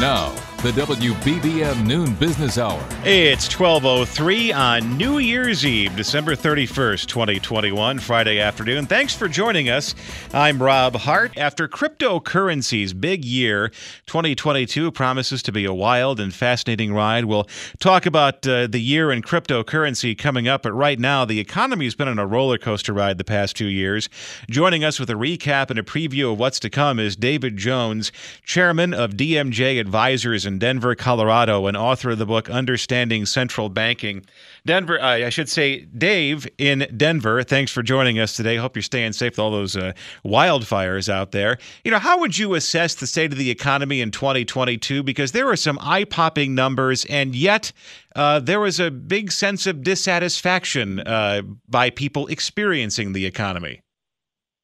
Now, the WBBM Noon Business Hour. It's 1203 on New Year's Eve, December 31st, 2021, Friday afternoon. Thanks for joining us. I'm Rob Hart. After cryptocurrency's big year, 2022 promises to be a wild and fascinating ride. We'll talk about uh, the year in cryptocurrency coming up, but right now, the economy's been on a roller coaster ride the past two years. Joining us with a recap and a preview of what's to come is David Jones, chairman of DMJ Advisors in Denver, Colorado, and author of the book Understanding Central Banking. Denver, uh, I should say, Dave in Denver. Thanks for joining us today. Hope you're staying safe with all those uh, wildfires out there. You know, how would you assess the state of the economy in 2022? Because there are some eye-popping numbers, and yet uh, there was a big sense of dissatisfaction uh, by people experiencing the economy.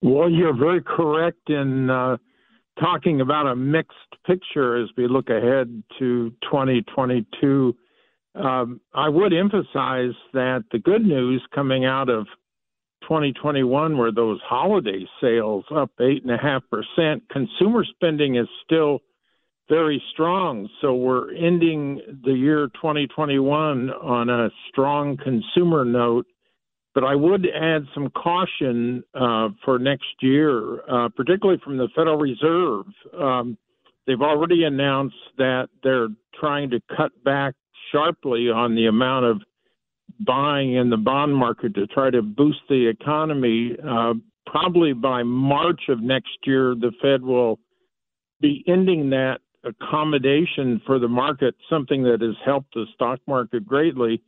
Well, you're very correct in uh, talking about a mixed picture as we look ahead to 2022. Um, I would emphasize that the good news coming out of 2021 were those holiday sales up 8.5%. Consumer spending is still very strong. So we're ending the year 2021 on a strong consumer note. But I would add some caution uh, for next year, uh, particularly from the Federal Reserve. Um, they've already announced that they're trying to cut back sharply on the amount of buying in the bond market to try to boost the economy. Uh, probably by March of next year, the Fed will be ending that accommodation for the market, something that has helped the stock market greatly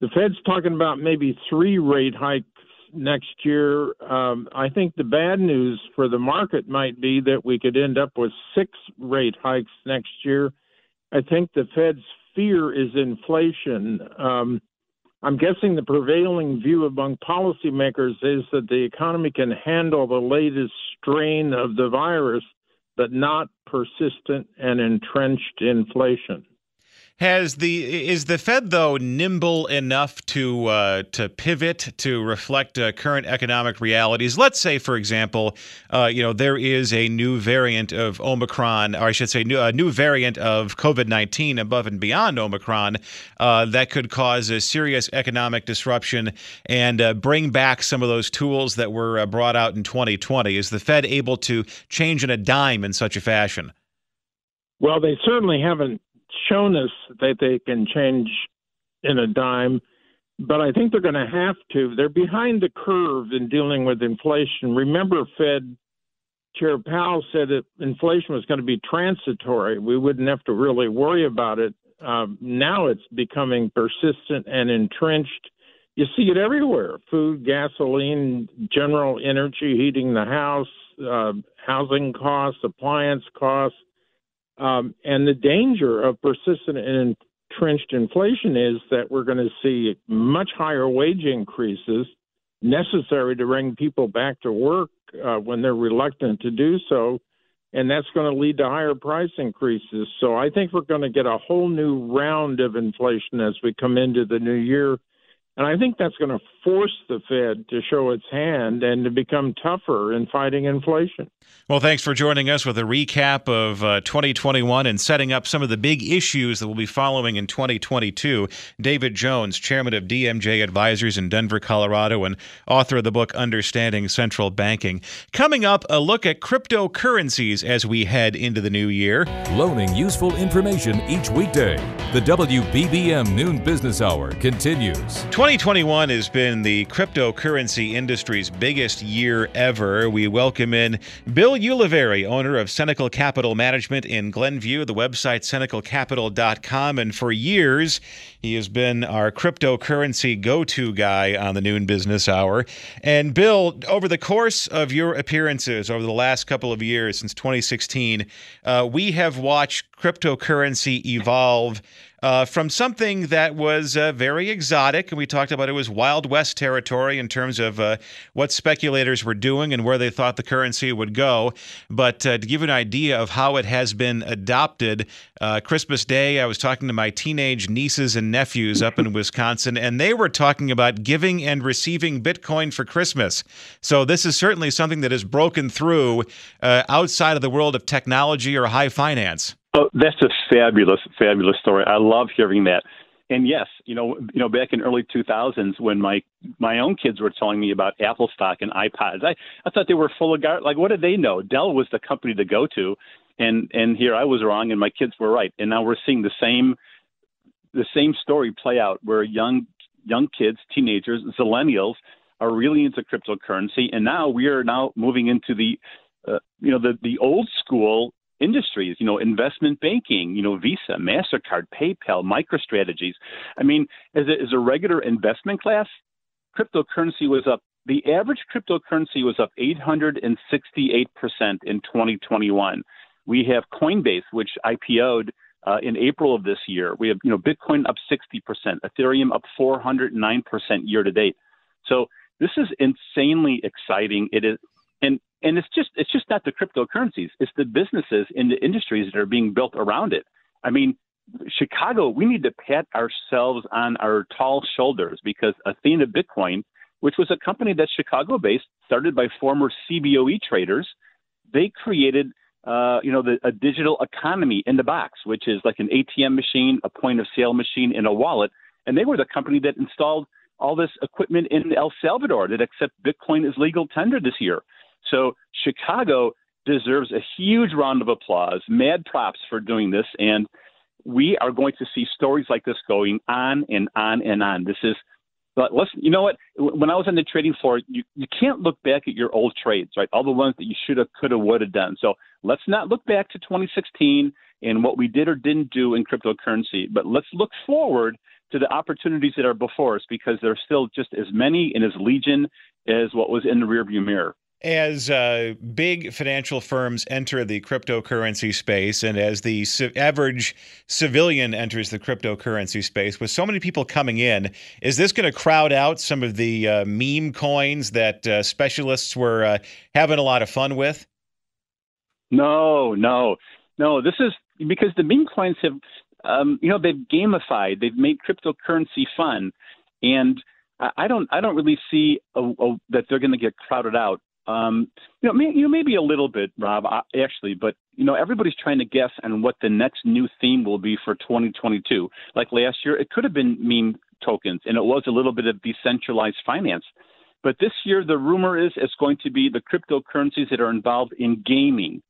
the Fed's talking about maybe three rate hikes next year. Um, I think the bad news for the market might be that we could end up with six rate hikes next year. I think the Fed's fear is inflation. Um, I'm guessing the prevailing view among policymakers is that the economy can handle the latest strain of the virus, but not persistent and entrenched inflation. Has the is the Fed though nimble enough to uh, to pivot to reflect uh, current economic realities? Let's say, for example, uh, you know there is a new variant of Omicron, or I should say, new, a new variant of COVID nineteen above and beyond Omicron uh, that could cause a serious economic disruption and uh, bring back some of those tools that were uh, brought out in 2020. Is the Fed able to change in a dime in such a fashion? Well, they certainly haven't shown us that they can change in a dime, but I think they're going to have to. They're behind the curve in dealing with inflation. Remember, Fed Chair Powell said that inflation was going to be transitory. We wouldn't have to really worry about it. Um, now it's becoming persistent and entrenched. You see it everywhere food, gasoline, general energy, heating the house, uh, housing costs, appliance costs um, and the danger of persistent and entrenched inflation is that we're going to see much higher wage increases necessary to bring people back to work uh, when they're reluctant to do so. And that's going to lead to higher price increases. So I think we're going to get a whole new round of inflation as we come into the new year. And I think that's going to force the Fed to show its hand and to become tougher in fighting inflation. Well, thanks for joining us with a recap of uh, 2021 and setting up some of the big issues that we'll be following in 2022. David Jones, chairman of DMJ Advisors in Denver, Colorado, and author of the book Understanding Central Banking. Coming up, a look at cryptocurrencies as we head into the new year. Loaning useful information each weekday. The WBBM Noon Business Hour continues. 20 2021 has been the cryptocurrency industry's biggest year ever. We welcome in Bill Ulivari, owner of Cenacle Capital Management in Glenview, the website cenaclecapital.com. And for years, he has been our cryptocurrency go to guy on the noon business hour. And Bill, over the course of your appearances over the last couple of years, since 2016, uh, we have watched cryptocurrency evolve uh, from something that was uh, very exotic, and we talked about it was Wild West territory in terms of uh, what speculators were doing and where they thought the currency would go. But uh, to give an idea of how it has been adopted, uh, Christmas Day, I was talking to my teenage nieces and nephews up in Wisconsin, and they were talking about giving and receiving Bitcoin for Christmas. So this is certainly something that has broken through outside of the world of technology or high finance. Oh, that's a fabulous, fabulous story. I love hearing that. And yes, you know, you know, back in early 2000s when my my own kids were telling me about Apple stock and iPods, I I thought they were full of gar. Like, what did they know? Dell was the company to go to, and and here I was wrong, and my kids were right. And now we're seeing the same the same story play out, where young young kids, teenagers, millennials are really into cryptocurrency, and now we are now moving into the uh, you know the the old school industries, you know, investment banking, you know, Visa, MasterCard, PayPal, MicroStrategies. I mean, as a, as a regular investment class, cryptocurrency was up. The average cryptocurrency was up 868% in 2021. We have Coinbase, which IPO'd uh, in April of this year. We have, you know, Bitcoin up 60%, Ethereum up 409% year to date. So this is insanely exciting. It is, and and it's just it's just not the cryptocurrencies. It's the businesses in the industries that are being built around it. I mean chicago we need to pat ourselves on our tall shoulders because athena bitcoin which was a company that's chicago based started by former cboe traders they created uh, you know the, a digital economy in the box which is like an atm machine a point of sale machine and a wallet. And they were the company that installed all this equipment in el salvador that accept bitcoin as legal tender this year so Chicago deserves a huge round of applause, mad props for doing this, and we are going to see stories like this going on and on and on. This is, but listen, you know what? When I was on the trading floor, you, you can't look back at your old trades, right? All the ones that you should have, could have, would have done. So let's not look back to 2016 and what we did or didn't do in cryptocurrency, but let's look forward to the opportunities that are before us because there are still just as many and as legion as what was in the rearview mirror as uh, big financial firms enter the cryptocurrency space and as the average civilian enters the cryptocurrency space, with so many people coming in, is this going to crowd out some of the uh, meme coins that uh, specialists were uh, having a lot of fun with? No, no, no. This is because the meme coins have, um, you know, they've gamified, they've made cryptocurrency fun, and I don't, I don't really see a, a, that they're going to get crowded out um, you know, may, you know, maybe a little bit, Rob, actually, but you know, everybody's trying to guess on what the next new theme will be for 2022. Like last year, it could have been meme tokens, and it was a little bit of decentralized finance. But this year, the rumor is it's going to be the cryptocurrencies that are involved in gaming.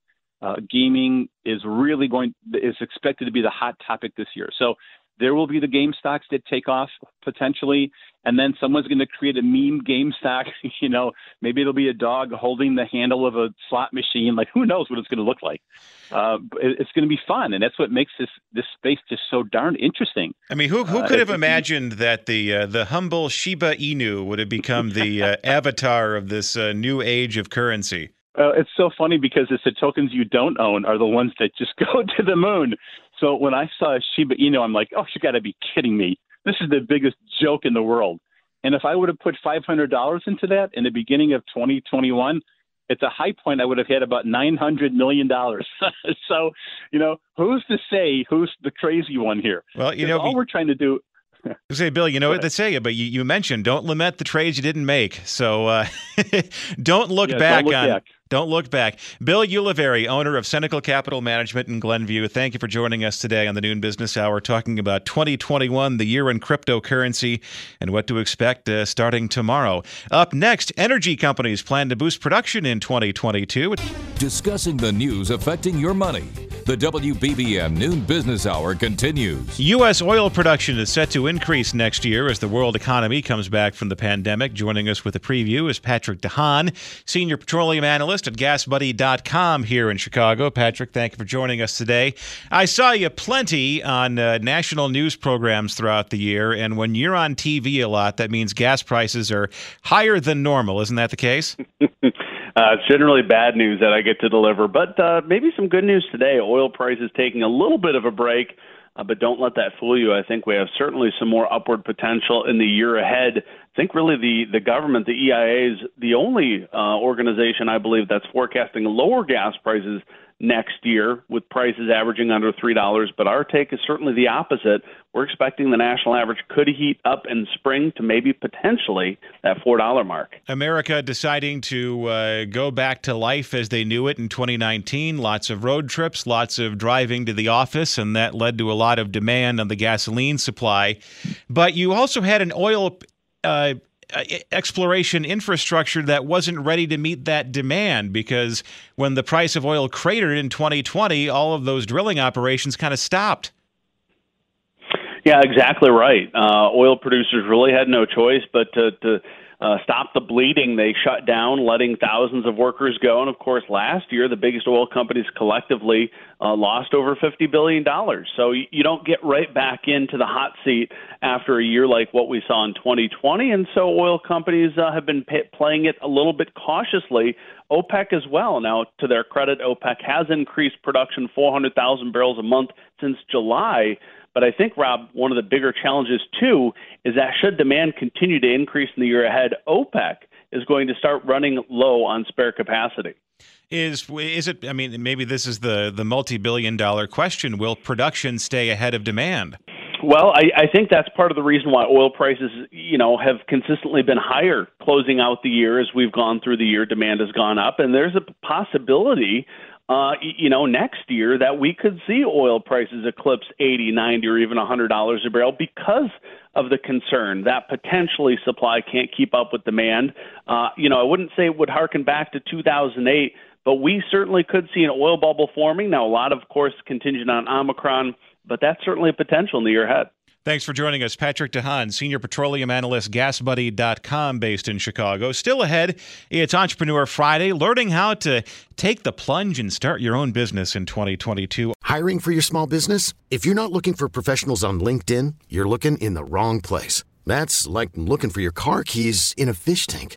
Uh, gaming is really going is expected to be the hot topic this year. So there will be the game stocks that take off potentially, and then someone's going to create a meme game stock. you know, maybe it'll be a dog holding the handle of a slot machine. Like who knows what it's going to look like? Uh, it's going to be fun, and that's what makes this this space just so darn interesting. I mean, who who uh, could uh, have imagined that the uh, the humble Shiba Inu would have become the uh, avatar of this uh, new age of currency? Uh, it's so funny because it's the tokens you don't own are the ones that just go to the moon. So when I saw Shiba Inu, I'm like, oh, you got to be kidding me. This is the biggest joke in the world. And if I would have put $500 into that in the beginning of 2021, at the high point, I would have had about $900 million. so, you know, who's to say who's the crazy one here? Well, you know, all we're trying to do say, Bill, you know what they say, but you, you mentioned don't lament the trades you didn't make. So uh, don't look yeah, back don't look on. Back. Don't look back. Bill Ulivari, owner of Cenacle Capital Management in Glenview, thank you for joining us today on the Noon Business Hour, talking about 2021, the year in cryptocurrency, and what to expect uh, starting tomorrow. Up next, energy companies plan to boost production in 2022. discussing the news affecting your money. The WBBM Noon Business Hour continues. U.S. oil production is set to increase next year as the world economy comes back from the pandemic. Joining us with a preview is Patrick DeHaan, Senior Petroleum Analyst at GasBuddy.com here in Chicago. Patrick, thank you for joining us today. I saw you plenty on uh, national news programs throughout the year, and when you're on TV a lot, that means gas prices are higher than normal. Isn't that the case? Uh, it's generally bad news that I get to deliver, but uh, maybe some good news today. Oil prices taking a little bit of a break, uh, but don't let that fool you. I think we have certainly some more upward potential in the year ahead. I think really the the government, the EIA, is the only uh, organization I believe that's forecasting lower gas prices next year, with prices averaging under $3. But our take is certainly the opposite. We're expecting the national average could heat up in spring to maybe potentially that $4 mark. America deciding to uh, go back to life as they knew it in 2019. Lots of road trips, lots of driving to the office, and that led to a lot of demand on the gasoline supply. But you also had an oil. Uh, exploration infrastructure that wasn't ready to meet that demand because when the price of oil cratered in 2020, all of those drilling operations kind of stopped. Yeah, exactly right. Uh, oil producers really had no choice but to, to uh, stop the bleeding. They shut down, letting thousands of workers go. And of course, last year, the biggest oil companies collectively uh, lost over $50 billion. So you don't get right back into the hot seat after a year like what we saw in 2020. And so oil companies uh, have been playing it a little bit cautiously. OPEC as well. Now, to their credit, OPEC has increased production 400,000 barrels a month since July. But I think, Rob, one of the bigger challenges, too, is that should demand continue to increase in the year ahead, OPEC is going to start running low on spare capacity. Is is it? I mean, maybe this is the the multi-billion-dollar question: Will production stay ahead of demand? Well, I, I think that's part of the reason why oil prices, you know, have consistently been higher closing out the year as we've gone through the year. Demand has gone up, and there's a possibility uh, you know, next year that we could see oil prices eclipse 80, 90, or even $100 a barrel because of the concern that potentially supply can't keep up with demand. Uh, you know, I wouldn't say it would harken back to 2008, but we certainly could see an oil bubble forming. Now, a lot, of course, contingent on Omicron, but that's certainly a potential in the year ahead. Thanks for joining us. Patrick DeHaan, Senior Petroleum Analyst, GasBuddy.com, based in Chicago. Still ahead, it's Entrepreneur Friday, learning how to take the plunge and start your own business in 2022. Hiring for your small business? If you're not looking for professionals on LinkedIn, you're looking in the wrong place. That's like looking for your car keys in a fish tank.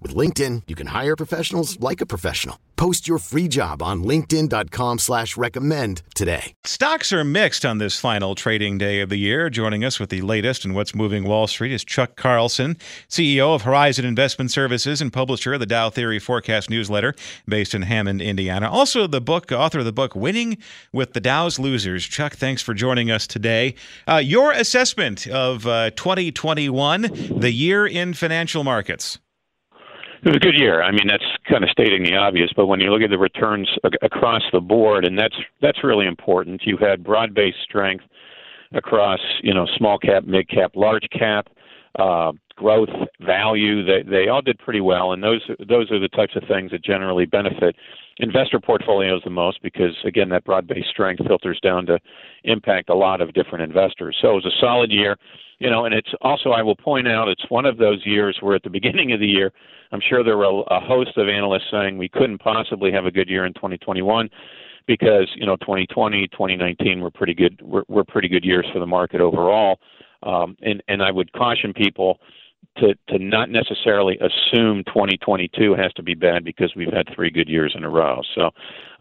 With LinkedIn, you can hire professionals like a professional. Post your free job on linkedin.com slash recommend today. Stocks are mixed on this final trading day of the year. Joining us with the latest and what's moving Wall Street is Chuck Carlson, CEO of Horizon Investment Services and publisher of the Dow Theory Forecast newsletter based in Hammond, Indiana. Also the book, author of the book, Winning with the Dow's Losers. Chuck, thanks for joining us today. Uh, your assessment of uh, 2021, the year in financial markets. It was a good year. I mean, that's kind of stating the obvious, but when you look at the returns across the board, and that's that's really important. You had broad-based strength across, you know, small cap, mid cap, large cap, uh, growth, value. They they all did pretty well, and those those are the types of things that generally benefit investor portfolios the most because again, that broad-based strength filters down to impact a lot of different investors. So it was a solid year you know, and it's also I will point out it's one of those years where at the beginning of the year, I'm sure there were a host of analysts saying we couldn't possibly have a good year in 2021 because you know 2020, 2019 were pretty good were, were pretty good years for the market overall, um, and and I would caution people to to not necessarily assume 2022 has to be bad because we've had three good years in a row. So,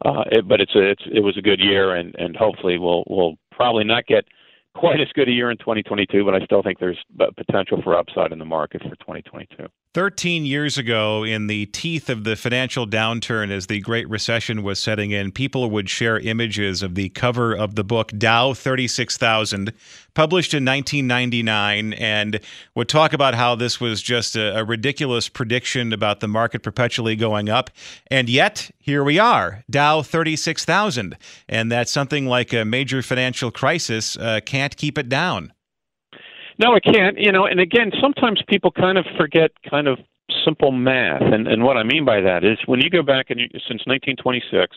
uh, it, but it's a it's, it was a good year, and and hopefully we'll we'll probably not get quite as good a year in 2022, but I still think there's potential for upside in the market for 2022. 13 years ago, in the teeth of the financial downturn as the Great Recession was setting in, people would share images of the cover of the book Dow 36,000, published in 1999, and would talk about how this was just a, a ridiculous prediction about the market perpetually going up. And yet, here we are, Dow 36,000. And that something like a major financial crisis uh, can't keep it down. No, it can't. You know, and again, sometimes people kind of forget kind of simple math, and and what I mean by that is when you go back and you, since 1926,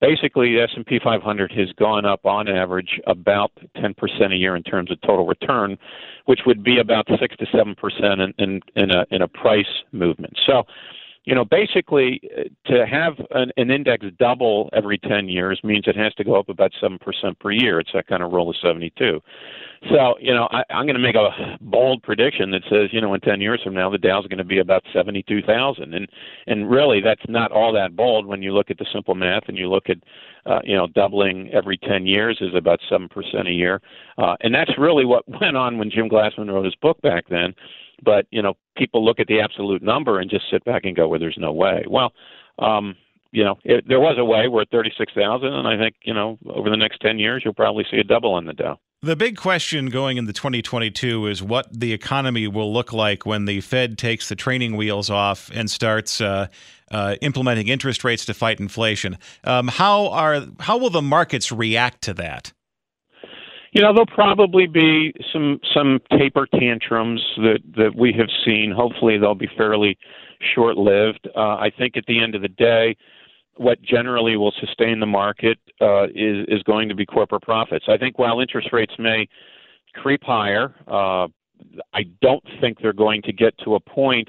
basically the S&P 500 has gone up on average about 10% a year in terms of total return, which would be about six to seven percent in, in in a in a price movement. So you know, basically, uh, to have an, an index double every 10 years means it has to go up about 7% per year. It's that kind of rule of 72. So, you know, I, I'm going to make a bold prediction that says, you know, in 10 years from now, the Dow's going to be about 72,000. And, and really, that's not all that bold when you look at the simple math and you look at, uh, you know, doubling every 10 years is about 7% a year. Uh, and that's really what went on when Jim Glassman wrote his book back then but you know, people look at the absolute number and just sit back and go, "Well, there's no way." Well, um, you know, it, there was a way. We're at 36,000, and I think you know, over the next 10 years, you'll probably see a double on the Dow. The big question going into 2022 is what the economy will look like when the Fed takes the training wheels off and starts uh, uh, implementing interest rates to fight inflation. Um, how are how will the markets react to that? You know, there'll probably be some some taper tantrums that that we have seen. Hopefully, they'll be fairly short-lived. Uh, I think at the end of the day, what generally will sustain the market uh, is is going to be corporate profits. I think while interest rates may creep higher, uh, I don't think they're going to get to a point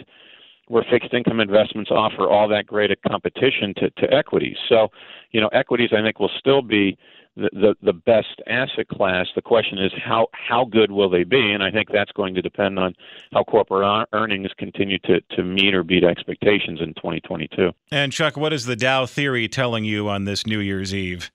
where fixed income investments offer all that great a competition to, to equities. So, you know, equities I think will still be the, the, the best asset class. The question is how how good will they be? And I think that's going to depend on how corporate earnings continue to, to meet or beat expectations in 2022. And Chuck, what is the Dow theory telling you on this New Year's Eve?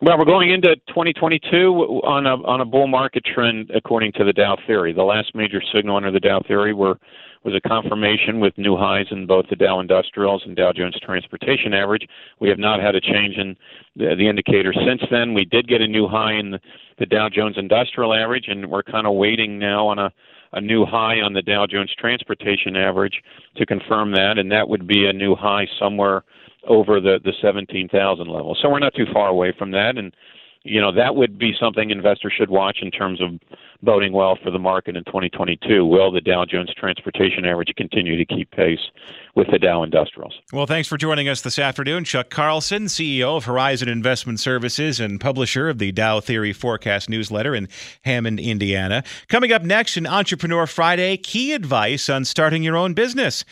Well, we're going into 2022 on a on a bull market trend according to the Dow theory. The last major signal under the Dow theory were was a confirmation with new highs in both the Dow Industrials and Dow Jones Transportation Average. We have not had a change in the, the indicator since then. We did get a new high in the, the Dow Jones Industrial Average, and we're kind of waiting now on a a new high on the Dow Jones Transportation Average to confirm that, and that would be a new high somewhere over the the 17,000 level. So we're not too far away from that, and you know that would be something investors should watch in terms of boding well for the market in 2022. Will the Dow Jones Transportation Average continue to keep pace with the Dow Industrials? Well, thanks for joining us this afternoon, Chuck Carlson, CEO of Horizon Investment Services and publisher of the Dow Theory Forecast newsletter in Hammond, Indiana. Coming up next in Entrepreneur Friday, key advice on starting your own business.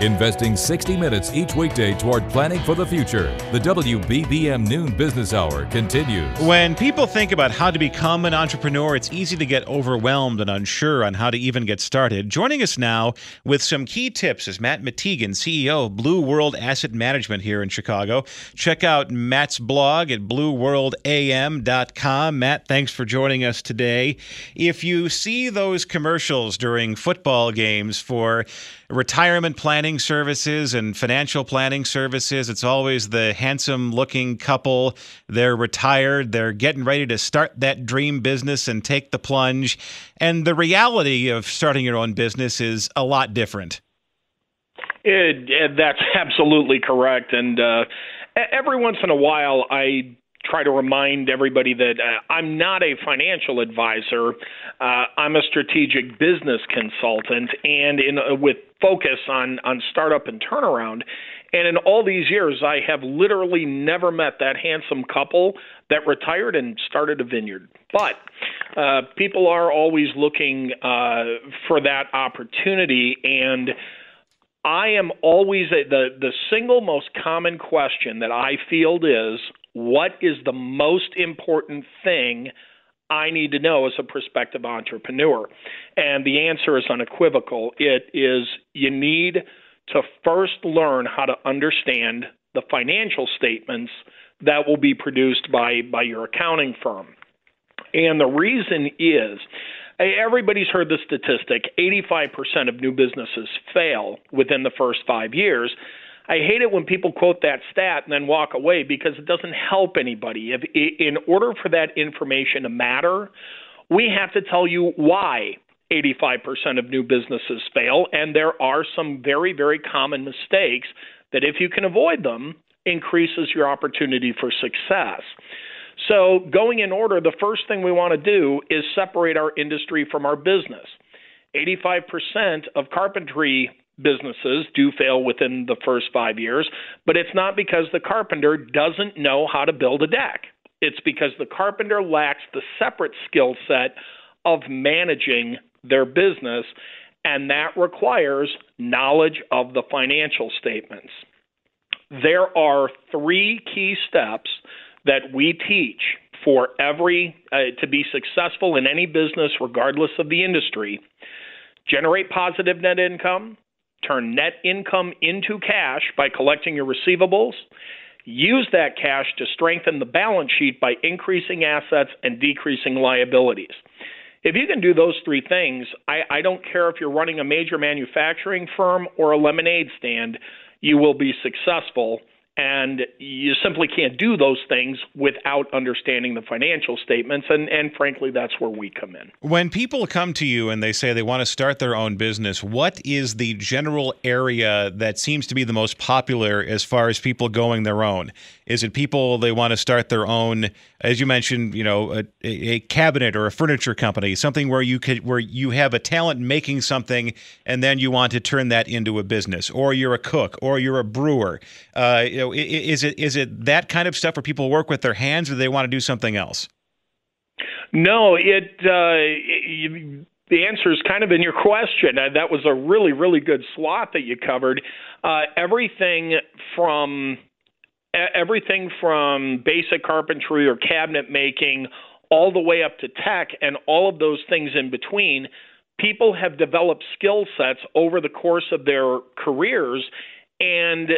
Investing 60 minutes each weekday toward planning for the future. The WBBM Noon Business Hour continues. When people think about how to become an entrepreneur, it's easy to get overwhelmed and unsure on how to even get started. Joining us now with some key tips is Matt Mattigan, CEO of Blue World Asset Management here in Chicago. Check out Matt's blog at blueworldam.com. Matt, thanks for joining us today. If you see those commercials during football games for retirement planning services and financial planning services. It's always the handsome looking couple. They're retired, they're getting ready to start that dream business and take the plunge. And the reality of starting your own business is a lot different. It, it, that's absolutely correct. And uh, every once in a while, I try to remind everybody that uh, I'm not a financial advisor. Uh, I'm a strategic business consultant, and in uh, with focus on on startup and turnaround. And in all these years, I have literally never met that handsome couple that retired and started a vineyard. But uh, people are always looking uh, for that opportunity, and I am always the the single most common question that I field is what is the most important thing I need to know as a prospective entrepreneur? And the answer is unequivocal. It is you need to first learn how to understand the financial statements that will be produced by, by your accounting firm. And the reason is Everybody's heard the statistic 85% of new businesses fail within the first five years. I hate it when people quote that stat and then walk away because it doesn't help anybody. If, in order for that information to matter, we have to tell you why 85% of new businesses fail, and there are some very, very common mistakes that, if you can avoid them, increases your opportunity for success. So, going in order, the first thing we want to do is separate our industry from our business. 85% of carpentry businesses do fail within the first five years, but it's not because the carpenter doesn't know how to build a deck. It's because the carpenter lacks the separate skill set of managing their business, and that requires knowledge of the financial statements. There are three key steps that we teach for every uh, to be successful in any business regardless of the industry generate positive net income turn net income into cash by collecting your receivables. Use that cash to strengthen the balance sheet by increasing assets and decreasing liabilities. If you can do those three things I, I don't care if you're running a major manufacturing firm or a lemonade stand you will be successful and you simply can't do those things without understanding the financial statements. And and frankly that's where we come in. When people come to you and they say they want to start their own business what is the general area that seems to be the most popular as far as people going their own? Is it people they want to start their own as you mentioned you know a, a cabinet or a furniture company something where you could where you have a talent making something and then you want to turn that into a business? Or you're a cook or you're a brewer. Uh, is it is it that kind of stuff where people work with their hands, or they want to do something else? No, it. Uh, the answer is kind of in your question. Uh, that was a really, really good slot that you covered. Uh, everything from everything from basic carpentry or cabinet making all the way up to tech and all of those things in between people have developed skill sets over the course of their careers and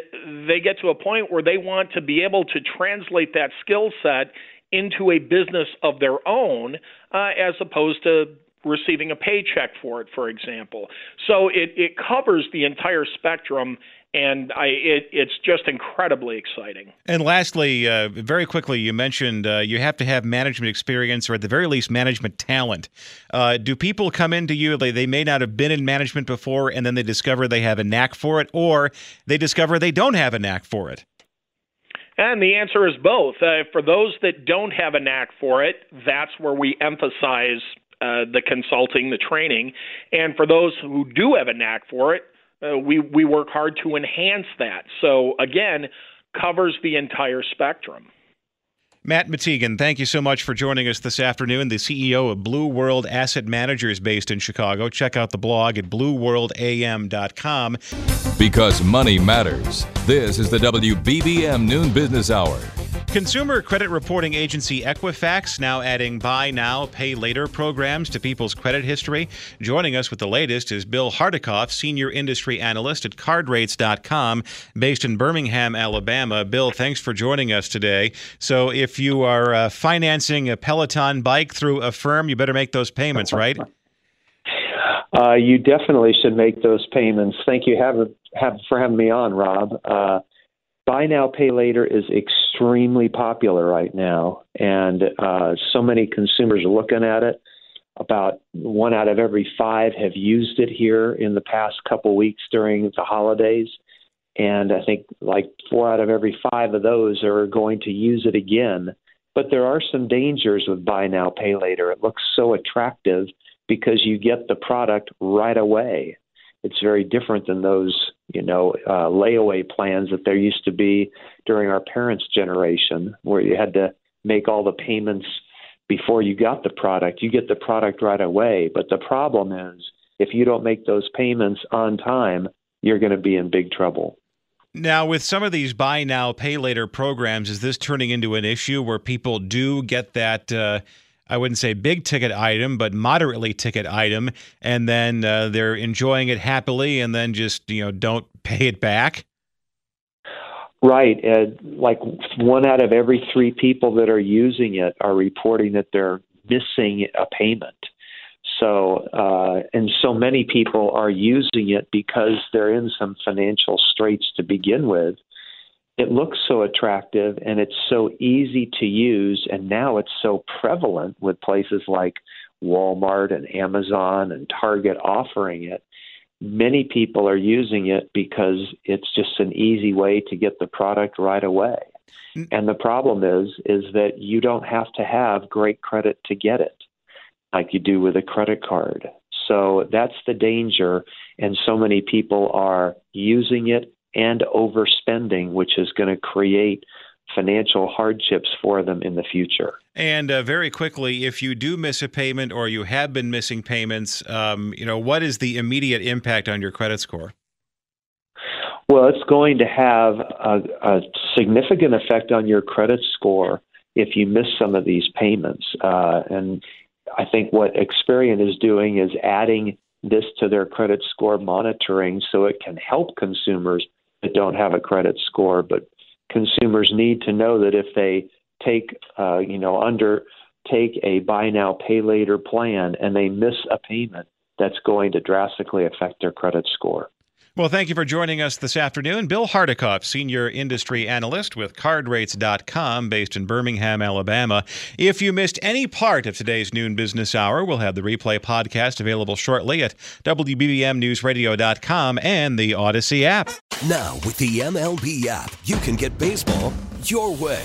they get to a point where they want to be able to translate that skill set into a business of their own uh, as opposed to receiving a paycheck for it, for example. So it, it covers the entire spectrum and I it, it's just incredibly exciting. And lastly, uh, very quickly, you mentioned uh, you have to have management experience or at the very least management talent. Uh, do people come into you? They they may not have been in management before, and then they discover they have a knack for it, or they discover they don't have a knack for it. And the answer is both. Uh, for those that don't have a knack for it, that's where we emphasize uh, the consulting, the training. And for those who do have a knack for it, uh, we we work hard to enhance that. So again, covers the entire spectrum. Matt Mattigan, thank you so much for joining us this afternoon. The CEO of Blue World Asset Managers based in Chicago. Check out the blog at blueworldam.com. Because money matters. This is the WBBM Noon Business Hour. Consumer credit reporting agency Equifax now adding buy now, pay later programs to people's credit history. Joining us with the latest is Bill Hardikoff, senior industry analyst at cardrates.com, based in Birmingham, Alabama. Bill, thanks for joining us today. So, if you are uh, financing a Peloton bike through a firm, you better make those payments, right? Uh, you definitely should make those payments. Thank you have, have, for having me on, Rob. Uh, buy now, pay later is extremely popular right now, and uh, so many consumers are looking at it. About one out of every five have used it here in the past couple weeks during the holidays. And I think like four out of every five of those are going to use it again. But there are some dangers with buy now, pay later. It looks so attractive because you get the product right away it's very different than those you know uh, layaway plans that there used to be during our parents' generation, where you had to make all the payments before you got the product. You get the product right away, but the problem is if you don't make those payments on time, you're going to be in big trouble. Now, with some of these buy now, pay later programs, is this turning into an issue where people do get that? Uh, I wouldn't say big ticket item, but moderately ticket item, and then uh, they're enjoying it happily, and then just you know don't pay it back. Right, like one out of every three people that are using it are reporting that they're missing a payment. So, uh, and so many people are using it because they're in some financial straits to begin with. It looks so attractive and it's so easy to use, and now it's so prevalent with places like Walmart and Amazon and Target offering it. Many people are using it because it's just an easy way to get the product right away. Mm. And the problem is is that you don't have to have great credit to get it like you do with a credit card. So that's the danger. And so many people are using it and overspending, which is going to create financial hardships for them in the future. And uh, very quickly, if you do miss a payment or you have been missing payments, um, you know what is the immediate impact on your credit score? Well, it's going to have a, a significant effect on your credit score if you miss some of these payments. Uh, and I think what Experian is doing is adding this to their credit score monitoring so it can help consumers that don't have a credit score. But consumers need to know that if they take, uh, you know, under take a buy now pay later plan and they miss a payment, that's going to drastically affect their credit score. Well, thank you for joining us this afternoon. Bill Hardikoff, Senior Industry Analyst with CardRates.com, based in Birmingham, Alabama. If you missed any part of today's noon business hour, we'll have the replay podcast available shortly at WBBMNewsRadio.com and the Audacy app. Now, with the MLB app, you can get baseball your way.